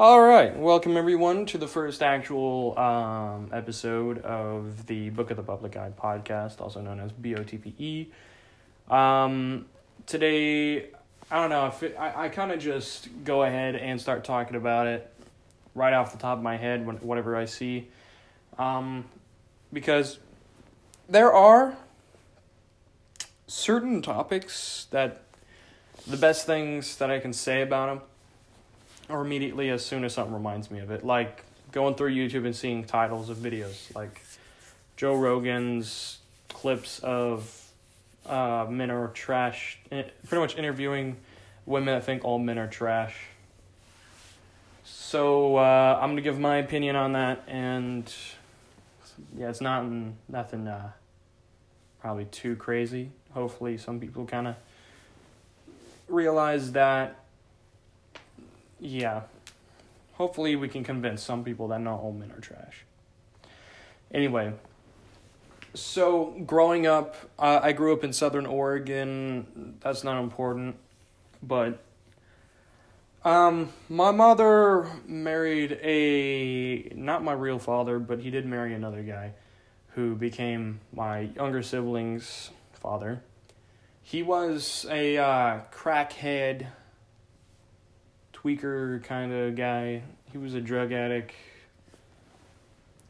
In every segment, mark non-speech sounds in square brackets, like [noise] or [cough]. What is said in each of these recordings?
All right, welcome everyone to the first actual um, episode of the Book of the Public Eye podcast, also known as BOTPE. Um, today, I don't know if it, I, I kind of just go ahead and start talking about it right off the top of my head, when, whatever I see, um, because there are certain topics that the best things that I can say about them or immediately as soon as something reminds me of it. Like going through YouTube and seeing titles of videos, like Joe Rogan's clips of uh, men are trash, eh, pretty much interviewing women that think all men are trash. So uh, I'm gonna give my opinion on that, and yeah, it's not nothing uh, probably too crazy. Hopefully, some people kind of realize that yeah. Hopefully, we can convince some people that not all men are trash. Anyway, so growing up, uh, I grew up in Southern Oregon. That's not important, but um, my mother married a not my real father, but he did marry another guy, who became my younger sibling's father. He was a uh, crackhead tweaker kind of guy. He was a drug addict.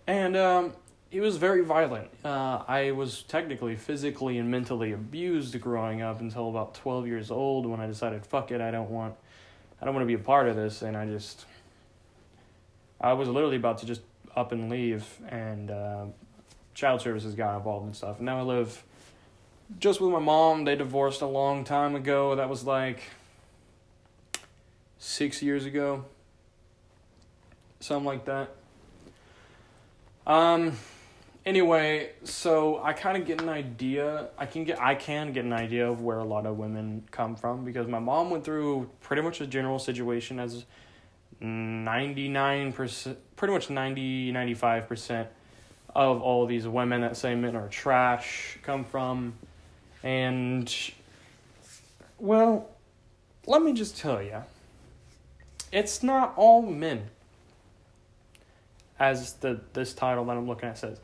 And um, he was very violent. Uh, I was technically physically and mentally abused growing up until about 12 years old when I decided, fuck it, I don't want, I don't want to be a part of this. And I just, I was literally about to just up and leave. And uh, child services got involved and stuff. And now I live just with my mom. They divorced a long time ago. That was like six years ago, something like that. Um, anyway, so I kind of get an idea. I can get I can get an idea of where a lot of women come from because my mom went through pretty much a general situation as 99% pretty much 90 95% of all these women that say men are trash come from and well let me just tell you it's not all men, as the this title that I'm looking at says.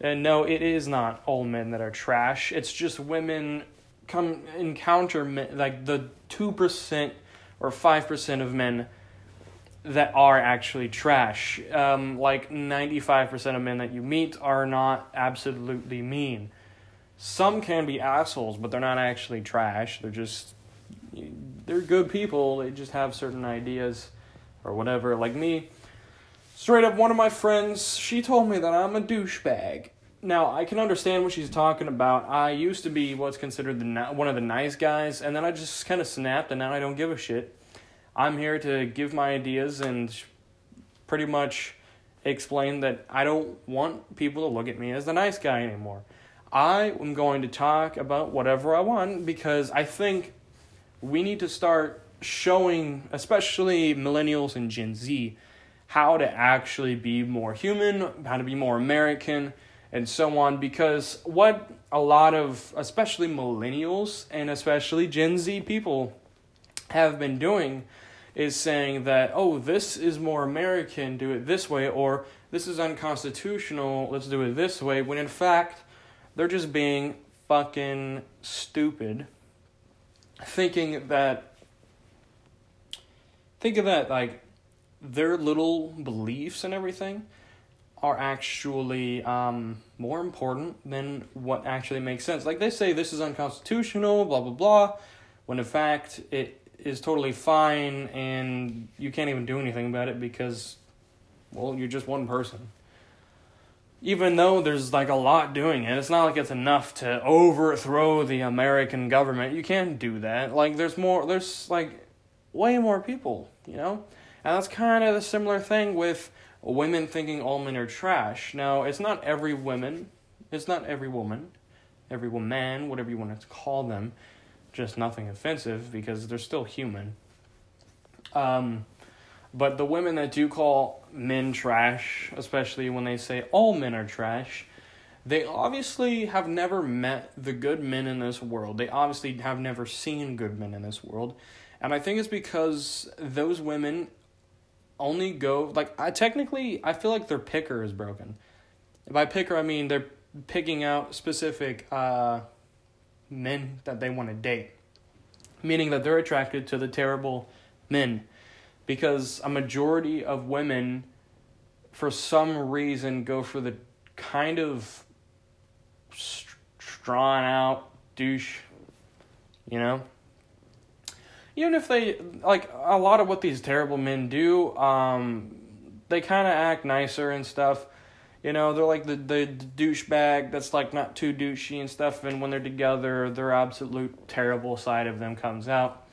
And no, it is not all men that are trash. It's just women come encounter men, like the two percent or five percent of men that are actually trash. Um, like ninety five percent of men that you meet are not absolutely mean. Some can be assholes, but they're not actually trash. They're just they're good people. They just have certain ideas or whatever. Like me, straight up, one of my friends, she told me that I'm a douchebag. Now I can understand what she's talking about. I used to be what's considered the one of the nice guys, and then I just kind of snapped, and now I don't give a shit. I'm here to give my ideas and pretty much explain that I don't want people to look at me as the nice guy anymore. I am going to talk about whatever I want because I think we need to start showing, especially millennials and Gen Z, how to actually be more human, how to be more American, and so on. Because what a lot of, especially millennials and especially Gen Z people, have been doing is saying that, oh, this is more American, do it this way, or this is unconstitutional, let's do it this way, when in fact, they're just being fucking stupid, thinking that think of that like their little beliefs and everything are actually um, more important than what actually makes sense. Like they say this is unconstitutional, blah blah blah, when in fact it is totally fine and you can't even do anything about it because well, you're just one person. Even though there's like a lot doing it, it's not like it's enough to overthrow the American government. You can't do that. Like there's more there's like way more people, you know? And that's kind of the similar thing with women thinking all men are trash. Now, it's not every woman, it's not every woman, every woman, whatever you want to call them, just nothing offensive because they're still human. Um, but the women that do call men trash, especially when they say all men are trash, they obviously have never met the good men in this world. They obviously have never seen good men in this world. And I think it's because those women only go like I technically I feel like their picker is broken. By picker I mean they're picking out specific uh, men that they want to date, meaning that they're attracted to the terrible men, because a majority of women, for some reason, go for the kind of drawn out douche, you know even if they like a lot of what these terrible men do, um, they kind of act nicer and stuff. You know, they're like the the douchebag that's like not too douchey and stuff. And when they're together, their absolute terrible side of them comes out.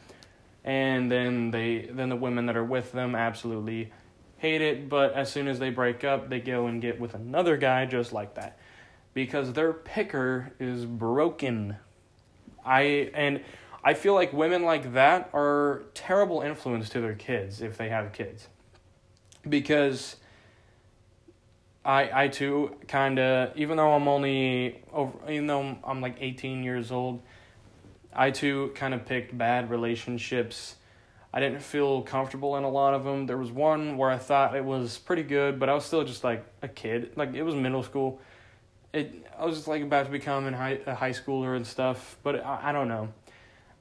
And then they then the women that are with them absolutely hate it. But as soon as they break up, they go and get with another guy just like that, because their picker is broken. I and I feel like women like that are terrible influence to their kids if they have kids. Because I I too kind of even though I'm only over even though I'm like 18 years old, I too kind of picked bad relationships. I didn't feel comfortable in a lot of them. There was one where I thought it was pretty good, but I was still just like a kid. Like it was middle school. It I was just like about to become high, a high schooler and stuff, but I, I don't know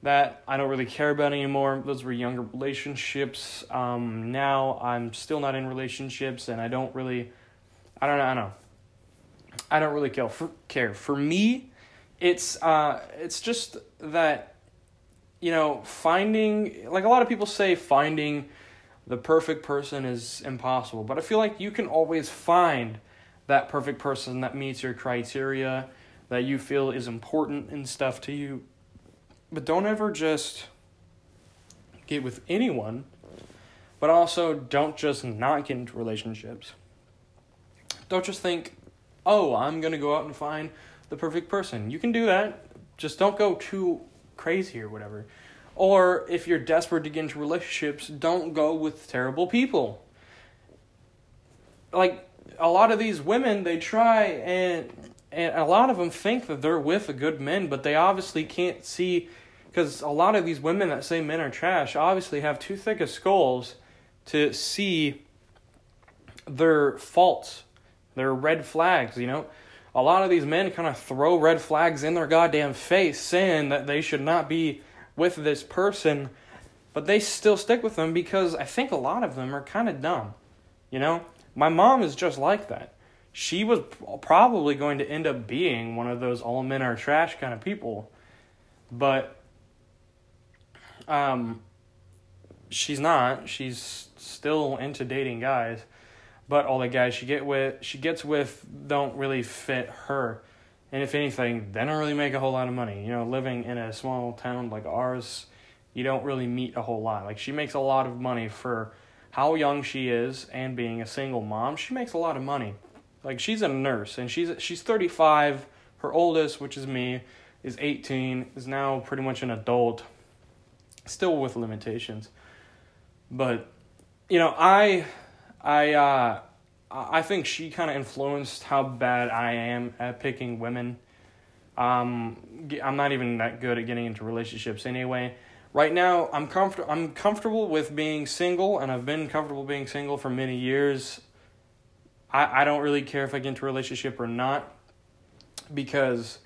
that I don't really care about anymore. Those were younger relationships. Um, now I'm still not in relationships, and I don't really, I don't know, I don't know. I don't really care. For, care for me, it's uh, it's just that, you know, finding like a lot of people say finding the perfect person is impossible, but I feel like you can always find that perfect person that meets your criteria that you feel is important and stuff to you but don't ever just get with anyone, but also don't just not get into relationships. Don't just think, oh, I'm going to go out and find the perfect person. You can do that, just don't go too crazy or whatever. Or if you're desperate to get into relationships, don't go with terrible people. Like a lot of these women, they try and and a lot of them think that they're with a good men, but they obviously can't see because a lot of these women that say men are trash obviously have too thick of skulls to see their faults, their red flags, you know. A lot of these men kind of throw red flags in their goddamn face saying that they should not be with this person, but they still stick with them because I think a lot of them are kind of dumb. You know, my mom is just like that. She was probably going to end up being one of those all men are trash kind of people, but um, she's not. She's still into dating guys, but all the guys she get with she gets with don't really fit her. And if anything, they don't really make a whole lot of money. You know, living in a small town like ours, you don't really meet a whole lot. Like she makes a lot of money for how young she is and being a single mom. She makes a lot of money. Like she's a nurse and she's she's 35. Her oldest, which is me, is 18, is now pretty much an adult still with limitations. But you know, I I uh I think she kind of influenced how bad I am at picking women. Um, I'm not even that good at getting into relationships anyway. Right now, I'm comfort I'm comfortable with being single, and I've been comfortable being single for many years. I I don't really care if I get into a relationship or not, because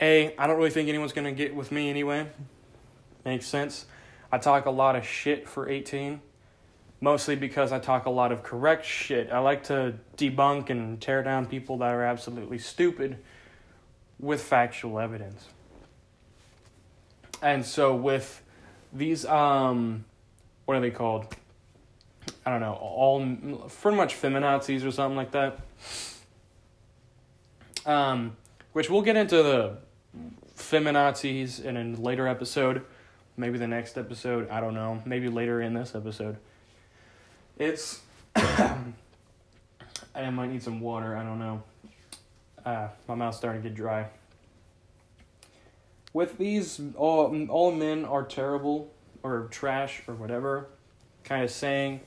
a I don't really think anyone's gonna get with me anyway. Makes sense. I talk a lot of shit for 18, mostly because I talk a lot of correct shit. I like to debunk and tear down people that are absolutely stupid with factual evidence. And so with these um what are they called? I don't know, all pretty much feminazis or something like that. Um which we'll get into the feminazis in a later episode maybe the next episode. I don't know. Maybe later in this episode. It's. [coughs] I might need some water. I don't know. Uh, my mouth's starting to get dry. With these, all all men are terrible or trash or whatever, kind of saying,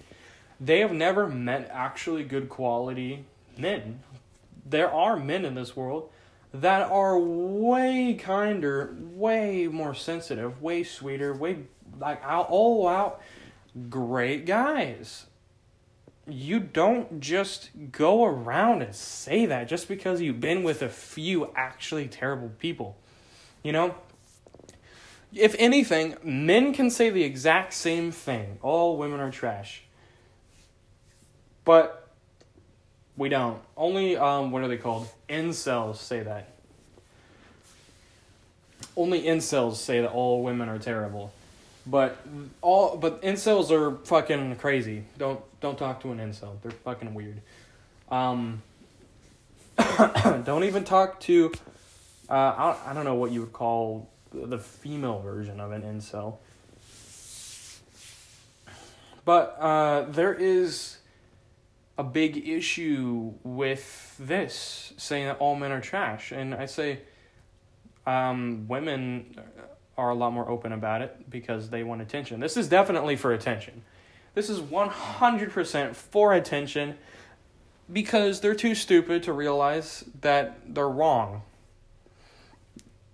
they have never met actually good quality men. There are men in this world that are way kinder, way more sensitive, way sweeter, way like all out great guys. You don't just go around and say that just because you've been with a few actually terrible people. You know? If anything, men can say the exact same thing. All women are trash. But we don't. Only um what are they called? Incels say that. Only incels say that all women are terrible. But all but incels are fucking crazy. Don't don't talk to an incel. They're fucking weird. Um [coughs] don't even talk to uh I, I don't know what you would call the female version of an incel. But uh there is a big issue with this, saying that all men are trash. And I say um, women are a lot more open about it because they want attention. This is definitely for attention. This is 100% for attention because they're too stupid to realize that they're wrong.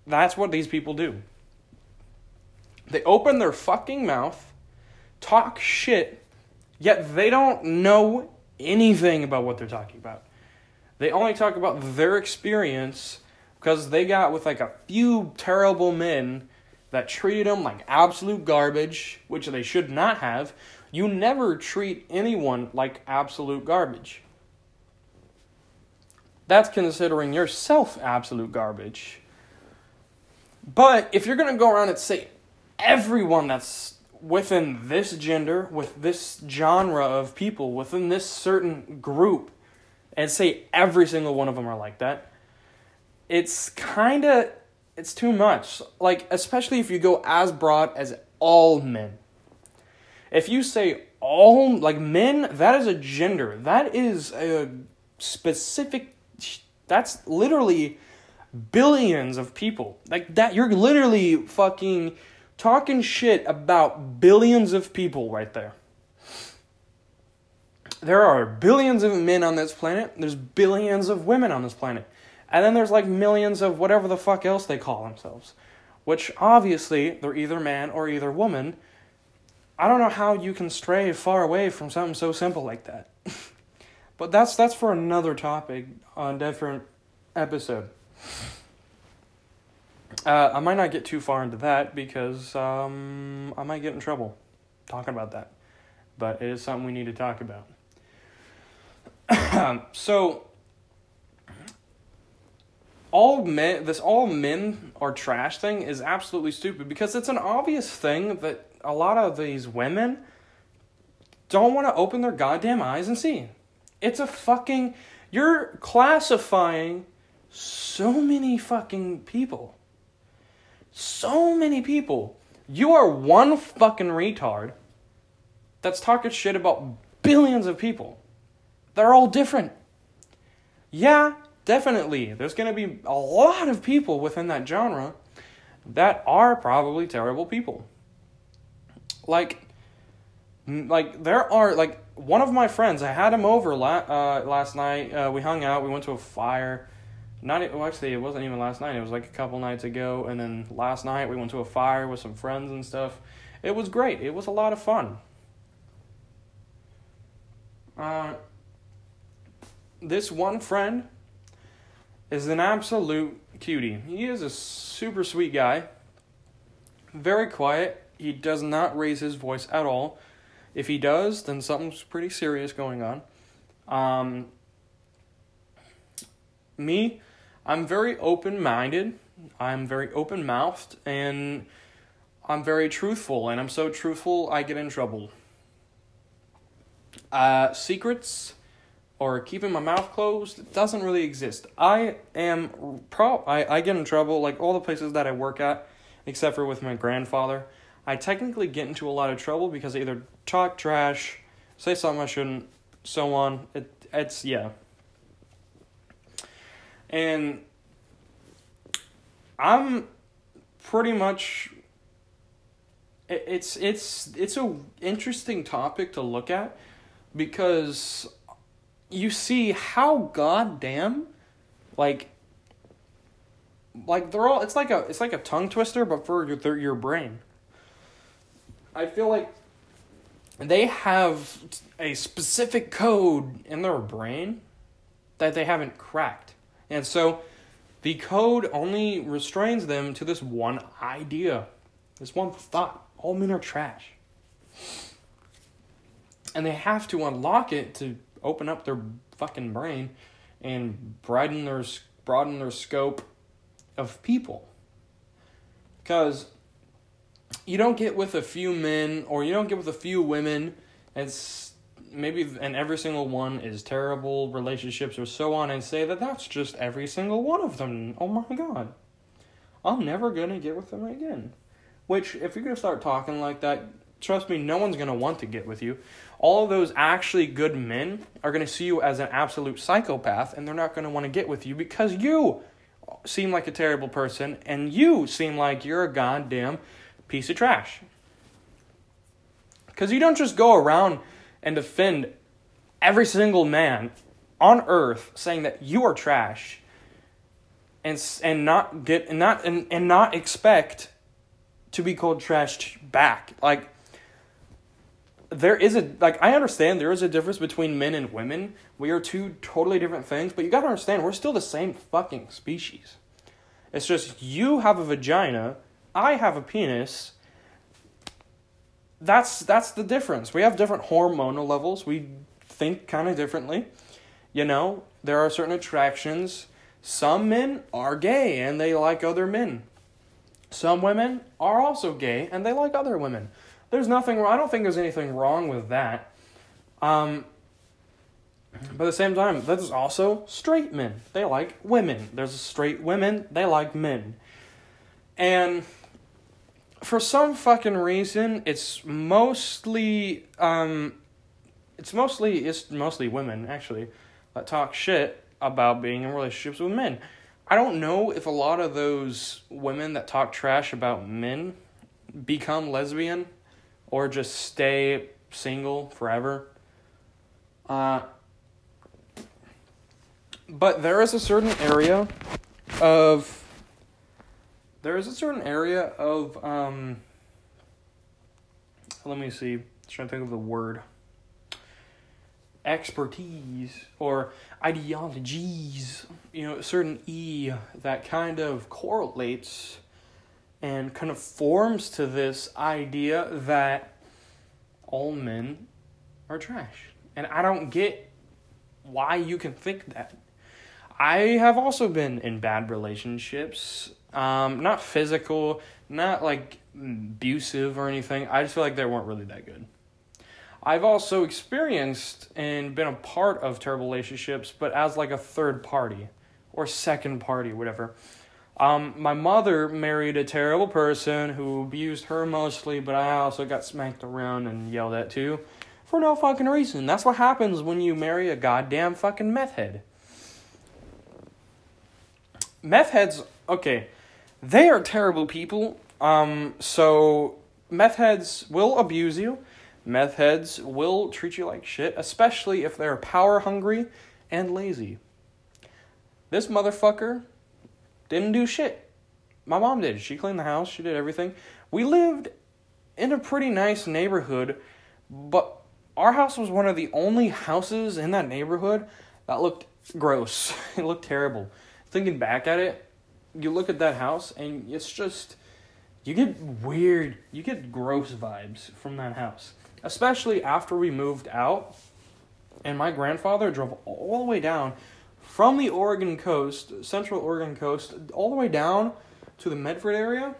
That's what these people do. They open their fucking mouth, talk shit, yet they don't know anything about what they're talking about. They only talk about their experience because they got with like a few terrible men that treated them like absolute garbage, which they should not have. You never treat anyone like absolute garbage. That's considering yourself absolute garbage. But if you're going to go around and say everyone that's within this gender, with this genre of people, within this certain group, and say every single one of them are like that, it's kind of it's too much. Like especially if you go as broad as all men. If you say all like men, that is a gender. That is a specific that's literally billions of people. Like that you're literally fucking talking shit about billions of people right there. There are billions of men on this planet, there's billions of women on this planet. And then there's like millions of whatever the fuck else they call themselves, which obviously they're either man or either woman. I don't know how you can stray far away from something so simple like that. [laughs] but that's that's for another topic on a different episode. Uh, I might not get too far into that because um, I might get in trouble talking about that. But it is something we need to talk about. [coughs] so, all men, this all men are trash thing is absolutely stupid because it's an obvious thing that a lot of these women don't want to open their goddamn eyes and see. It's a fucking. You're classifying so many fucking people so many people. You are one fucking retard that's talking shit about billions of people. They're all different. Yeah, definitely. There's going to be a lot of people within that genre that are probably terrible people. Like, like there are like one of my friends. I had him over la- uh, last night. Uh, we hung out. We went to a fire. Not well, actually, it wasn't even last night. It was like a couple nights ago, and then last night we went to a fire with some friends and stuff. It was great. It was a lot of fun. Uh, this one friend is an absolute cutie. He is a super sweet guy. Very quiet. He does not raise his voice at all. If he does, then something's pretty serious going on. Um, me, I'm very open minded, I'm very open mouthed, and I'm very truthful. And I'm so truthful, I get in trouble. Uh, secrets or keeping my mouth closed doesn't really exist. I am pro. I, I get in trouble like all the places that I work at, except for with my grandfather. I technically get into a lot of trouble because I either talk trash, say something I shouldn't, so on. It it's yeah. And I'm pretty much it's it's it's a interesting topic to look at because you see how goddamn like like they're all it's like a it's like a tongue twister but for your your brain. I feel like they have a specific code in their brain that they haven't cracked. And so the code only restrains them to this one idea, this one thought. All men are trash. And they have to unlock it to open up their fucking brain and broaden their broaden their scope of people. Because you don't get with a few men or you don't get with a few women. It's maybe and every single one is terrible relationships or so on and say that that's just every single one of them. Oh my god. I'm never going to get with them again. Which if you're going to start talking like that, trust me, no one's going to want to get with you. All those actually good men are going to see you as an absolute psychopath and they're not going to want to get with you because you seem like a terrible person and you seem like you're a goddamn piece of trash. Because you don't just go around and defend every single man on earth saying that you are trash and and not get and not and, and not expect to be called trash back like there is a like I understand there is a difference between men and women. We are two totally different things, but you got to understand we're still the same fucking species. It's just you have a vagina, I have a penis, that's that's the difference. We have different hormonal levels. We think kind of differently. You know, there are certain attractions. Some men are gay and they like other men. Some women are also gay and they like other women. There's nothing I don't think there's anything wrong with that. Um but at the same time, there's also straight men. They like women. There's straight women, they like men. And for some fucking reason, it's mostly um, it's mostly it's mostly women actually that talk shit about being in relationships with men. I don't know if a lot of those women that talk trash about men become lesbian or just stay single forever. Uh, but there is a certain area of there is a certain area of um let me see I'm trying to think of the word. Expertise or ideologies you know a certain e that kind of correlates and kind of forms to this idea that all men are trash. And i don't get why you can think that. I have also been in bad relationships um, not physical, not like abusive or anything. I just feel like they weren't really that good. I've also experienced and been a part of terrible relationships, but as like a third party or second party, whatever. Um, my mother married a terrible person who abused her mostly, but I also got smacked around and yelled at too for no fucking reason. That's what happens when you marry a goddamn fucking meth head. Meth heads, okay, they are terrible people. Um, so meth heads will abuse you. Meth heads will treat you like shit, especially if they're power hungry and lazy. This motherfucker didn't do shit. My mom did. She cleaned the house, she did everything. We lived in a pretty nice neighborhood, but our house was one of the only houses in that neighborhood that looked gross. [laughs] it looked terrible. Thinking back at it, you look at that house and it's just you get weird, you get gross vibes from that house. Especially after we moved out and my grandfather drove all the way down from the Oregon coast, central Oregon coast, all the way down to the Medford area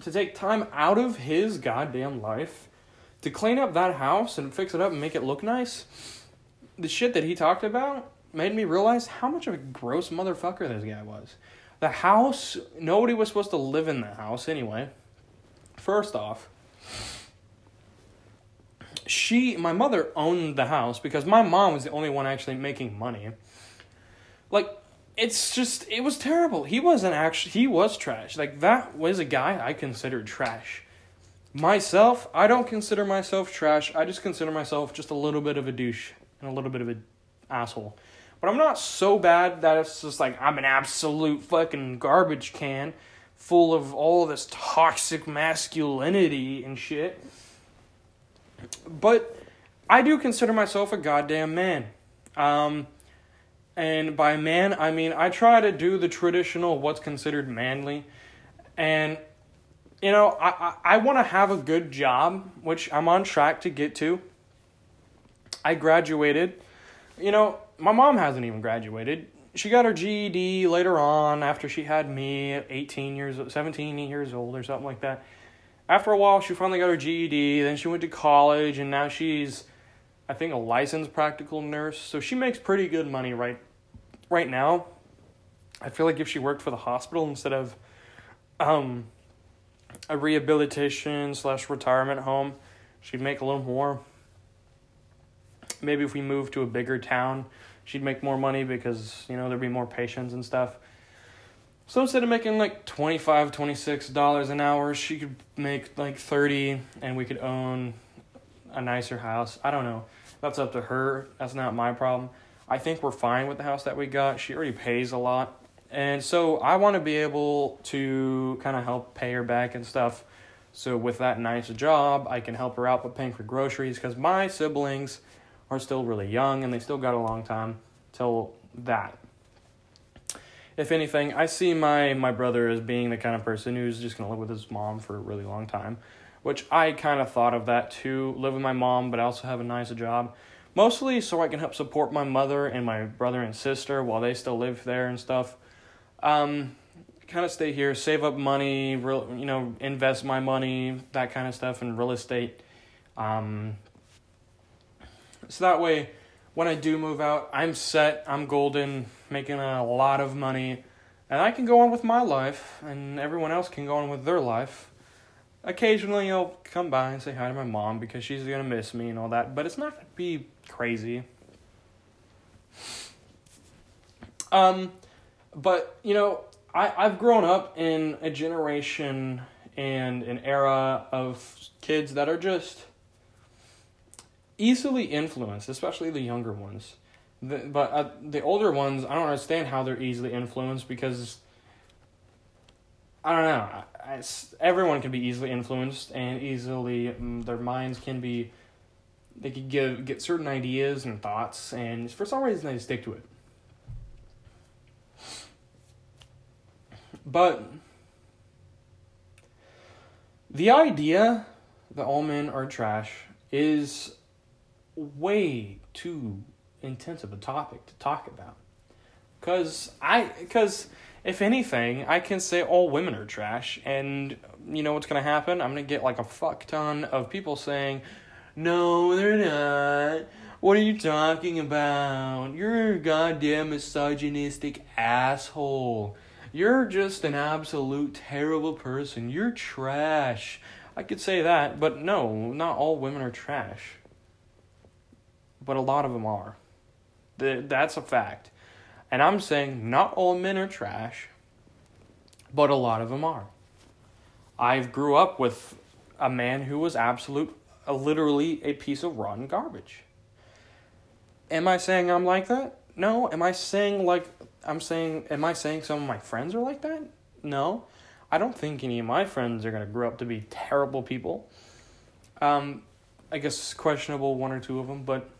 to take time out of his goddamn life to clean up that house and fix it up and make it look nice. The shit that he talked about made me realize how much of a gross motherfucker this guy was. The house, nobody was supposed to live in the house anyway. First off, she, my mother owned the house because my mom was the only one actually making money. Like, it's just, it was terrible. He wasn't actually, he was trash. Like, that was a guy I considered trash. Myself, I don't consider myself trash. I just consider myself just a little bit of a douche and a little bit of an asshole. But I'm not so bad that it's just like I'm an absolute fucking garbage can full of all this toxic masculinity and shit. but I do consider myself a goddamn man. Um, and by man, I mean I try to do the traditional what's considered manly. And, you know, I, I, I want to have a good job, which I'm on track to get to. I graduated. You know, my mom hasn't even graduated. She got her GED later on after she had me, 18 years, 17 years old or something like that. After a while, she finally got her GED. Then she went to college, and now she's, I think, a licensed practical nurse. So she makes pretty good money right, right now. I feel like if she worked for the hospital instead of, um, a rehabilitation slash retirement home, she'd make a little more maybe if we moved to a bigger town, she'd make more money because, you know, there'd be more patients and stuff. So instead of making like 25 $26 an hour, she could make like 30 and we could own a nicer house. I don't know. That's up to her. That's not my problem. I think we're fine with the house that we got. She already pays a lot. And so I want to be able to kind of help pay her back and stuff. So with that nice job, I can help her out with paying for groceries because my siblings are still really young and they still got a long time till that. If anything, I see my my brother as being the kind of person who's just gonna live with his mom for a really long time, which I kind of thought of that too. Live with my mom, but I also have a nice job, mostly so I can help support my mother and my brother and sister while they still live there and stuff. Um, kind of stay here, save up money, real, you know, invest my money, that kind of stuff in real estate. Um, so that way, when I do move out, I'm set, I'm golden, making a lot of money, and I can go on with my life, and everyone else can go on with their life. Occasionally, I'll come by and say hi to my mom because she's gonna miss me and all that, but it's not gonna be crazy. Um, but you know, I I've grown up in a generation and an era of kids that are just easily influenced, especially the younger ones. The, but uh, the older ones, I don't understand how they're easily influenced because I don't know. I, everyone can be easily influenced and easily um, their minds can be they could give get certain ideas and thoughts and for some reason they stick to it. But the idea that all men are trash is way too intense of a topic to talk about. Cause I, cause if anything, I can say all women are trash, and you know what's gonna happen? I'm gonna get like a fuck ton of people saying, "No, they're not." What are you talking about? You're a goddamn misogynistic asshole. You're just an absolute terrible person. You're trash. I could say that, but no, not all women are trash but a lot of them are. That's a fact. And I'm saying not all men are trash, but a lot of them are. I grew up with a man who was absolute, uh, literally a piece of rotten garbage. Am I saying I'm like that? No. Am I saying like I'm saying? Am I saying some of my friends are like that? No. I don't think any of my friends are gonna grow up to be terrible people. Um, I guess questionable one or two of them, but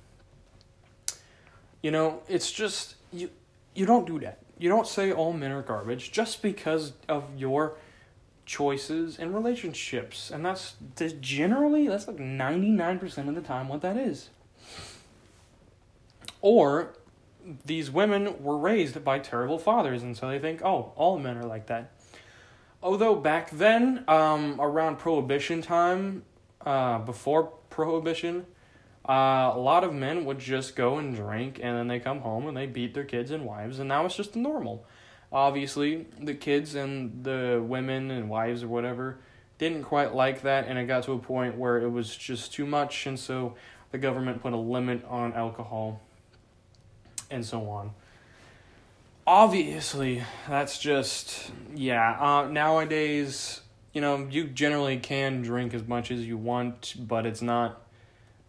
you know, it's just you you don't do that. You don't say all men are garbage just because of your choices and relationships. And that's generally that's like 99% of the time what that is. Or these women were raised by terrible fathers and so they think, "Oh, all men are like that." Although back then, um, around prohibition time, uh, before prohibition, uh, a lot of men would just go and drink and then they come home and they beat their kids and wives, and now it's just normal. Obviously, the kids and the women and wives or whatever didn't quite like that, and it got to a point where it was just too much, and so the government put a limit on alcohol and so on. Obviously, that's just, yeah, uh, nowadays, you know, you generally can drink as much as you want, but it's not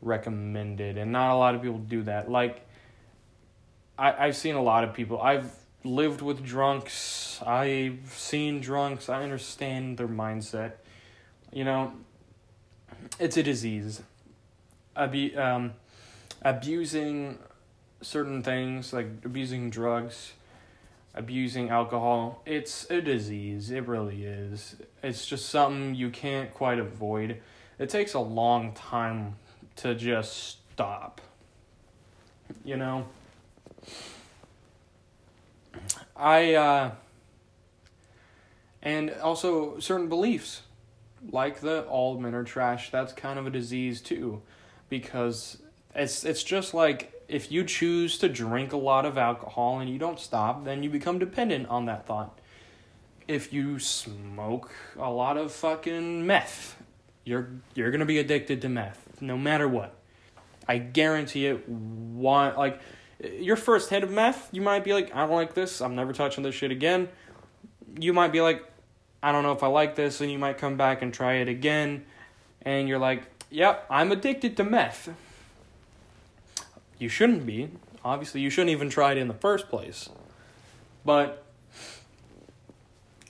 recommended and not a lot of people do that like I, i've seen a lot of people i've lived with drunks i've seen drunks i understand their mindset you know it's a disease abu- um, abusing certain things like abusing drugs, abusing alcohol. It's a disease. It really is. It's just something you can't quite avoid. It takes a long time to just stop. You know? I, uh, and also certain beliefs, like the all men are trash, that's kind of a disease too, because it's, it's just like if you choose to drink a lot of alcohol and you don't stop, then you become dependent on that thought. If you smoke a lot of fucking meth, you're you're gonna be addicted to meth, no matter what. I guarantee it. One like your first hit of meth, you might be like, I don't like this. I'm never touching this shit again. You might be like, I don't know if I like this, and you might come back and try it again, and you're like, Yep, I'm addicted to meth. You shouldn't be. Obviously, you shouldn't even try it in the first place. But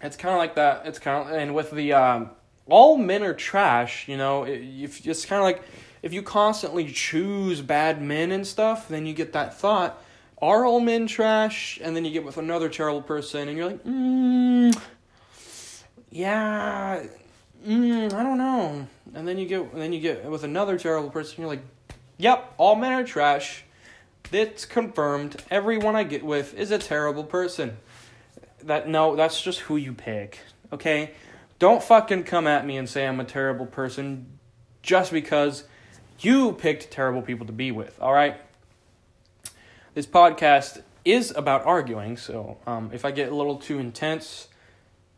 it's kind of like that. It's kind of and with the um, all men are trash. You know, if it's kind of like if you constantly choose bad men and stuff, then you get that thought: Are all men trash? And then you get with another terrible person, and you're like, mm, yeah, mm, I don't know. And then you get and then you get with another terrible person, you're like, Yep, all men are trash. It's confirmed. Everyone I get with is a terrible person. That no, that's just who you pick. Okay? Don't fucking come at me and say I'm a terrible person just because you picked terrible people to be with, all right? This podcast is about arguing, so um, if I get a little too intense,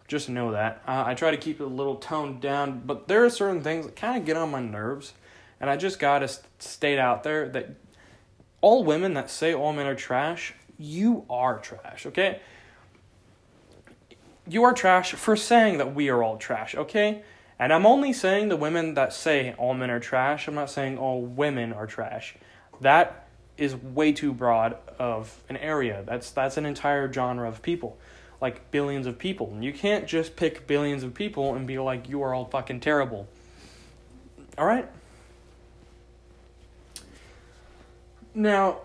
just know that. Uh, I try to keep it a little toned down, but there are certain things that kind of get on my nerves and I just gotta state out there that all women that say all men are trash, you are trash, okay? You are trash for saying that we are all trash, okay? And I'm only saying the women that say all men are trash. I'm not saying all women are trash. That is way too broad of an area. That's that's an entire genre of people. Like billions of people. And you can't just pick billions of people and be like you are all fucking terrible. All right? Now,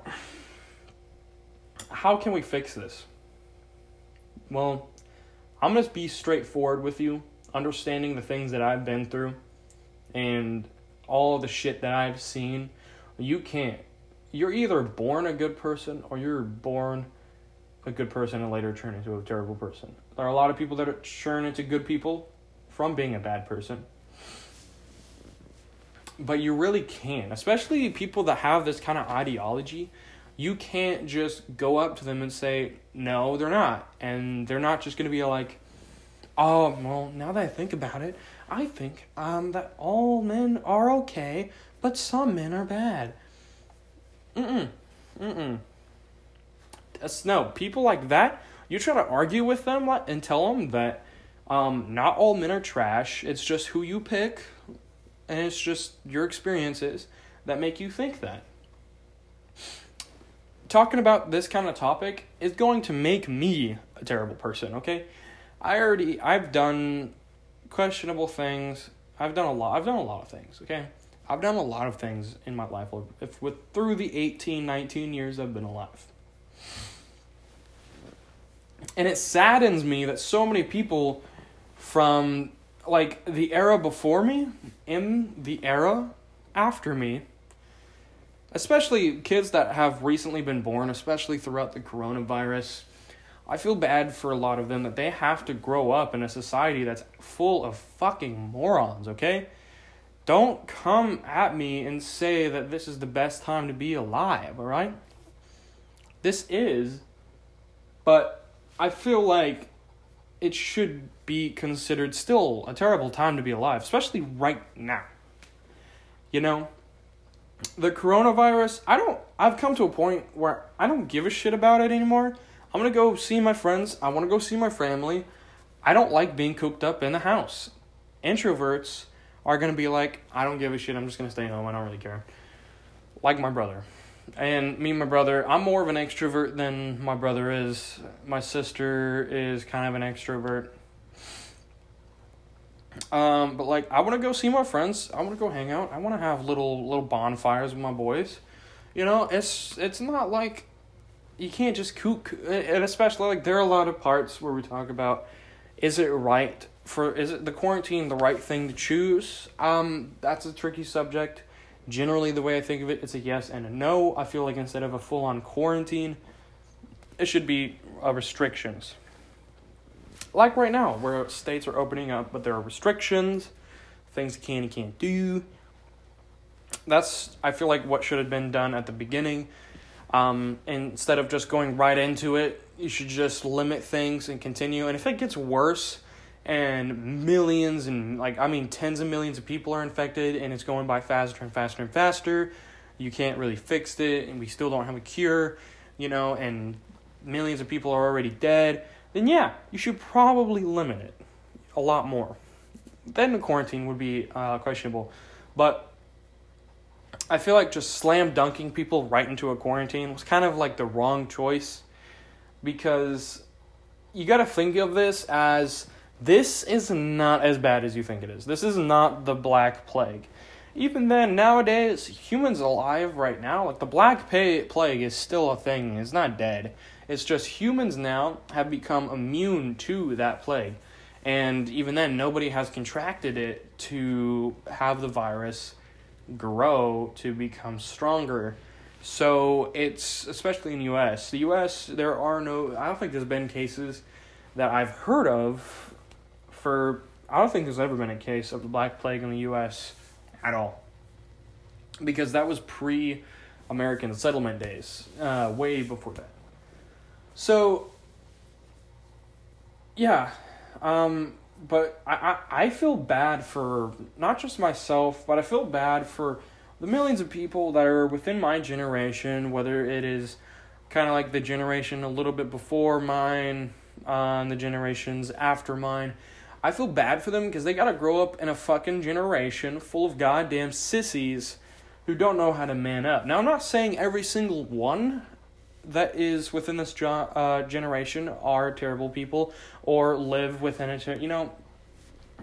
how can we fix this? Well, I'm going to be straightforward with you, understanding the things that I've been through and all the shit that I've seen. You can't. You're either born a good person or you're born a good person and later turn into a terrible person. There are a lot of people that turn into good people from being a bad person but you really can, especially people that have this kind of ideology. You can't just go up to them and say, no, they're not. And they're not just going to be like, oh, well, now that I think about it, I think um, that all men are okay, but some men are bad. Mm-mm. Mm-mm. That's, no, people like that, you try to argue with them and tell them that um, not all men are trash. It's just who you pick, and it's just your experiences that make you think that. Talking about this kind of topic is going to make me a terrible person, okay? I already I've done questionable things. I've done a lot. I've done a lot of things, okay? I've done a lot of things in my life if with through the 18, 19 years I've been alive. And it saddens me that so many people from like the era before me in the era after me especially kids that have recently been born especially throughout the coronavirus i feel bad for a lot of them that they have to grow up in a society that's full of fucking morons okay? Don't come at me and say that this is the best time to be alive all right? This is but i feel like it should be considered still a terrible time to be alive, especially right now. You know, the coronavirus, I don't, I've come to a point where I don't give a shit about it anymore. I'm gonna go see my friends, I wanna go see my family. I don't like being cooped up in the house. Introverts are gonna be like, I don't give a shit, I'm just gonna stay home, I don't really care. Like my brother. And me and my brother, I'm more of an extrovert than my brother is. My sister is kind of an extrovert. Um, but like I want to go see my friends. I want to go hang out. I want to have little little bonfires with my boys. You know, it's it's not like you can't just kook, and especially like there are a lot of parts where we talk about is it right for is it the quarantine the right thing to choose? Um, that's a tricky subject. Generally, the way I think of it, it's a yes and a no. I feel like instead of a full on quarantine, it should be uh, restrictions. Like right now, where states are opening up, but there are restrictions, things you can and can't do. That's I feel like what should have been done at the beginning. Um, instead of just going right into it, you should just limit things and continue. And if it gets worse, and millions and like I mean tens of millions of people are infected and it's going by faster and faster and faster. You can't really fix it and we still don't have a cure, you know, and millions of people are already dead, then yeah, you should probably limit it a lot more. Then the quarantine would be uh, questionable. But I feel like just slam dunking people right into a quarantine was kind of like the wrong choice because you got to think of this as this is not as bad as you think it is. This is not the Black Plague. Even then, nowadays, humans alive right now, like the Black Plague is still a thing. It's not dead. It's just humans now have become immune to that plague. And even then, nobody has contracted it to have the virus grow to become stronger. So it's especially in the US. The US, there are no, I don't think there's been cases that I've heard of for I don't think there's ever been a case of the Black Plague in the U.S. at all, because that was pre American settlement days, uh, way before that. So, yeah, um, but I, I, I feel bad for not just myself, but I feel bad for the millions of people that are within my generation, whether it is kind of like the generation a little bit before mine, uh, and the generations after mine I feel bad for them because they gotta grow up in a fucking generation full of goddamn sissies who don't know how to man up. Now, I'm not saying every single one that is within this jo- uh, generation are terrible people or live within it. You know,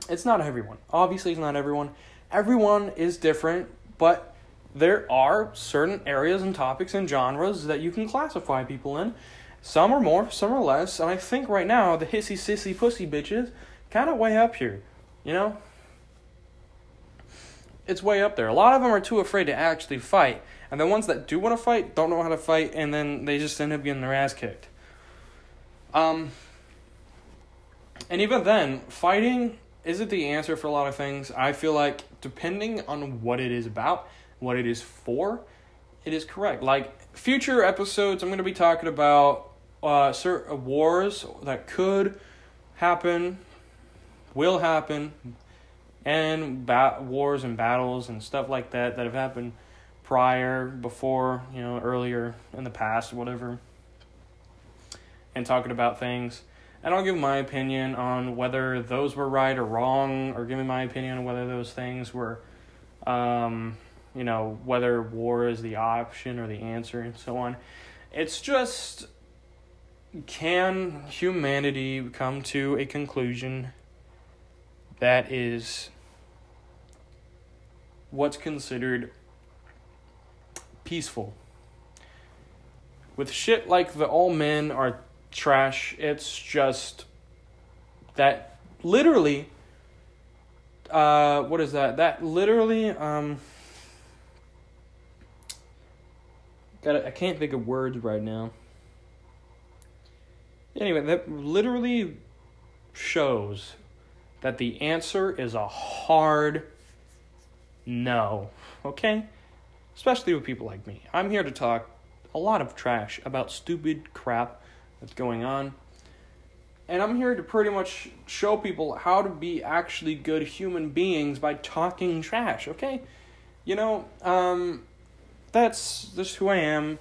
it's not everyone. Obviously, it's not everyone. Everyone is different, but there are certain areas and topics and genres that you can classify people in. Some are more, some are less, and I think right now the hissy sissy pussy bitches kind of way up here, you know? It's way up there. A lot of them are too afraid to actually fight. And the ones that do want to fight don't know how to fight, and then they just end up getting their ass kicked. Um, and even then, fighting isn't the answer for a lot of things. I feel like depending on what it is about, what it is for, it is correct. Like future episodes, I'm going to be talking about uh, certain wars that could happen will happen, and bat- wars and battles and stuff like that that have happened prior, before, you know, earlier in the past, whatever, and talking about things. And I'll give my opinion on whether those were right or wrong, or give me my opinion on whether those things were, um, you know, whether war is the option or the answer, and so on. It's just can humanity come to a conclusion that is what's considered peaceful. With shit like the all men are trash, it's just that literally uh what is that? That literally um got I can't think of words right now. Anyway, that literally shows that the answer is a hard no. Okay? Especially with people like me. I'm here to talk a lot of trash about stupid crap that's going on. And I'm here to pretty much show people how to be actually good human beings by talking trash, okay? You know, um, that's just who I am.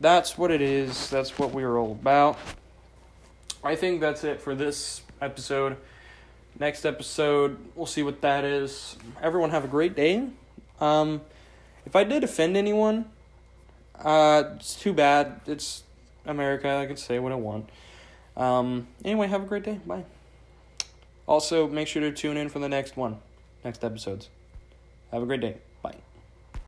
That's what it is. That's what we're all about. I think that's it for this episode. Next episode, we'll see what that is. Everyone have a great day. Um, if I did offend anyone, uh, it's too bad. It's America. I can say what I want. Um, anyway, have a great day. Bye. Also, make sure to tune in for the next one, next episodes. Have a great day.